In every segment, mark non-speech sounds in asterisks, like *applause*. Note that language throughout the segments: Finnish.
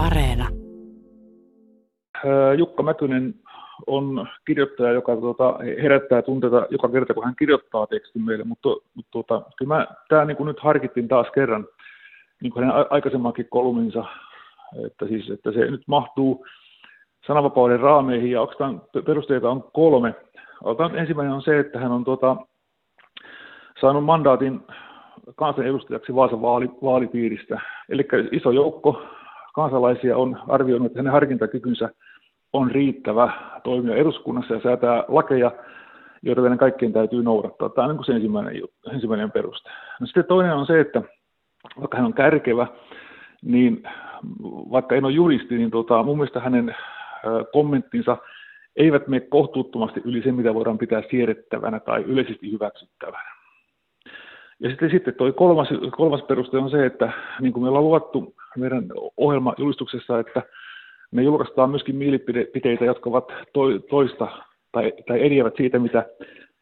Areena. Jukka Mäkynen on kirjoittaja, joka tuota, herättää tunteita joka kerta, kun hän kirjoittaa tekstin meille, mutta, mutta tuota, kyllä mä, tämä niin nyt harkittiin taas kerran, niin kuin hänen aikaisemmankin kolminsa, että, siis, että se nyt mahtuu sananvapauden raameihin, ja oikeastaan perusteita on kolme. Otan, ensimmäinen on se, että hän on tuota, saanut mandaatin kansanedustajaksi Vaasan vaali, vaalipiiristä. Eli iso joukko kansalaisia on arvioinut, että hänen harkintakykynsä on riittävä toimia eduskunnassa ja säätää lakeja, joita meidän kaikkien täytyy noudattaa. Tämä on niin se ensimmäinen, ensimmäinen peruste. No sitten toinen on se, että vaikka hän on kärkevä, niin vaikka en ole juristi, niin tota, mun mielestä hänen kommenttinsa eivät mene kohtuuttomasti yli se, mitä voidaan pitää siedettävänä tai yleisesti hyväksyttävänä. Ja sitten, sitten toi kolmas, kolmas peruste on se, että niin kuin me ollaan luvattu meidän ohjelmajulistuksessa, että me julkaistaan myöskin mielipiteitä, jotka ovat toista tai, tai eriävät siitä, mitä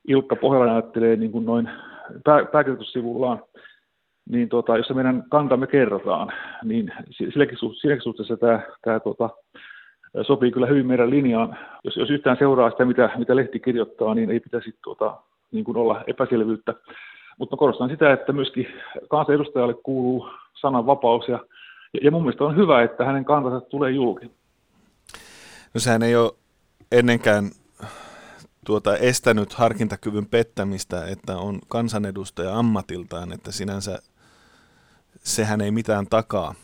Ilkka Pohjalainen ajattelee niin kuin noin pää, pääkirjoitussivullaan, niin tota, jos meidän kantamme kerrotaan, niin silläkin, silläkin suhteessa tämä, tämä tota, sopii kyllä hyvin meidän linjaan. Jos, jos yhtään seuraa sitä, mitä, mitä lehti kirjoittaa, niin ei pitäisi tota, niin kuin olla epäselvyyttä. Mutta korostan sitä, että myöskin kansanedustajalle kuuluu sananvapaus ja, ja mun mielestä on hyvä, että hänen kantansa tulee julki. No sehän ei ole ennenkään tuota estänyt harkintakyvyn pettämistä, että on kansanedustaja ammatiltaan, että sinänsä sehän ei mitään takaa.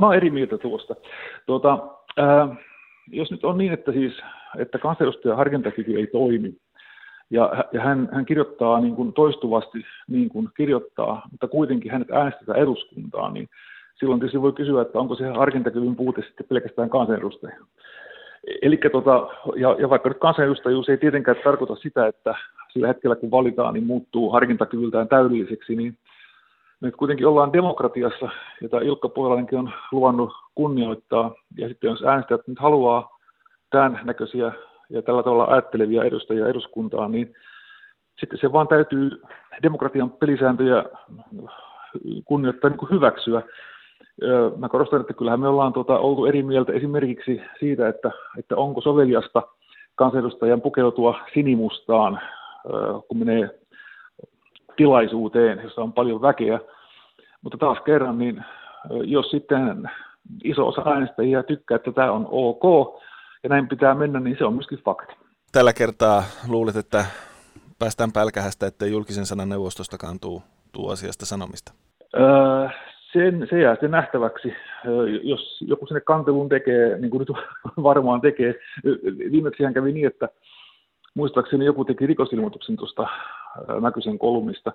Mä oon eri mieltä tuosta. Tuota, ää, jos nyt on niin, että, siis, että kansanedustajan harkintakyky ei toimi, ja, ja hän, hän kirjoittaa niin kuin toistuvasti niin kuin kirjoittaa, mutta kuitenkin hänet äänestetään eduskuntaan, niin silloin tietysti voi kysyä, että onko se harkintakyvyn puute sitten pelkästään kansanedustaja. Eli tota, ja, ja vaikka nyt kansanedustajuus ei tietenkään tarkoita sitä, että sillä hetkellä kun valitaan, niin muuttuu harkintakyvyltään täydelliseksi, niin nyt kuitenkin ollaan demokratiassa, jota Ilkka Pohjalainenkin on luvannut kunnioittaa, ja sitten jos äänestäjät nyt haluaa tämän näköisiä ja tällä tavalla ajattelevia edustajia eduskuntaan, niin sitten se vaan täytyy demokratian pelisääntöjä kunnioittaa niin kuin hyväksyä. Mä korostan, että kyllähän me ollaan tuota, oltu eri mieltä esimerkiksi siitä, että, että onko soveliasta kansanedustajan pukeutua sinimustaan, kun menee tilaisuuteen, jossa on paljon väkeä. Mutta taas kerran, niin jos sitten iso osa äänestäjiä tykkää, että tämä on ok, ja näin pitää mennä, niin se on myöskin fakti. Tällä kertaa luulet, että päästään pälkähästä, että julkisen sanan neuvostostakaan tuu, tuu asiasta sanomista? Öö, sen, se jää sitten nähtäväksi. Öö, jos joku sinne kantelun tekee, niin kuin nyt *laughs* varmaan tekee, viimeksi hän kävi niin, että muistaakseni joku teki rikosilmoituksen tuosta Mäkysen kolumnista.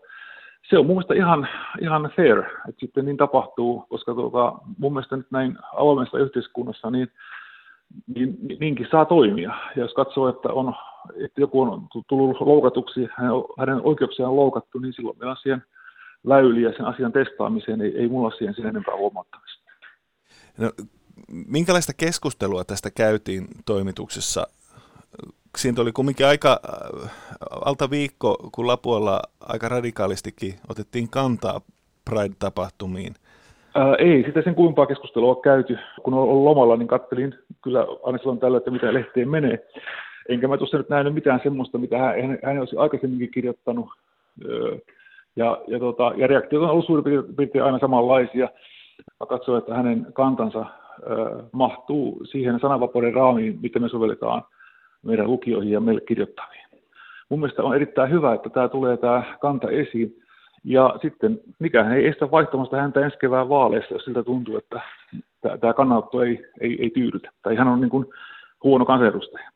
Se on mun mielestä ihan, ihan fair, että sitten niin tapahtuu, koska tuota, mun mielestä nyt näin avoimessa yhteiskunnassa, niin niin, niinkin saa toimia. Ja jos katsoo, että, on, että joku on tullut loukatuksi, hänen oikeuksiaan on loukattu, niin silloin meillä on siihen väyliä sen asian testaamiseen, ei, ei mulla siihen sen enempää huomattavista. No, minkälaista keskustelua tästä käytiin toimituksessa? Siinä oli kumminkin aika äh, alta viikko, kun Lapualla aika radikaalistikin otettiin kantaa Pride-tapahtumiin. Ää, ei sitä sen kuinka keskustelua ole käyty. Kun ollut lomalla, niin kattelin kyllä aina silloin tällä, että mitä lehteen menee. Enkä mä tuossa nyt nähnyt mitään semmoista, mitä hän, hän olisi aikaisemminkin kirjoittanut. Ja, ja, tota, ja reaktiot on ollut suurin piirtein aina samanlaisia. Mä katsoin, että hänen kantansa ö, mahtuu siihen sananvapauden raamiin, mitä me sovelletaan meidän lukijoihin ja meille kirjoittaviin. Mun mielestä on erittäin hyvä, että tämä tulee tämä kanta esiin. Ja sitten mikään ei estä vaihtamasta häntä ensi kevään vaaleissa, jos siltä tuntuu, että tämä kannanotto ei, ei, ei tyydytä. Tai hän on niin kuin huono kansanedustaja.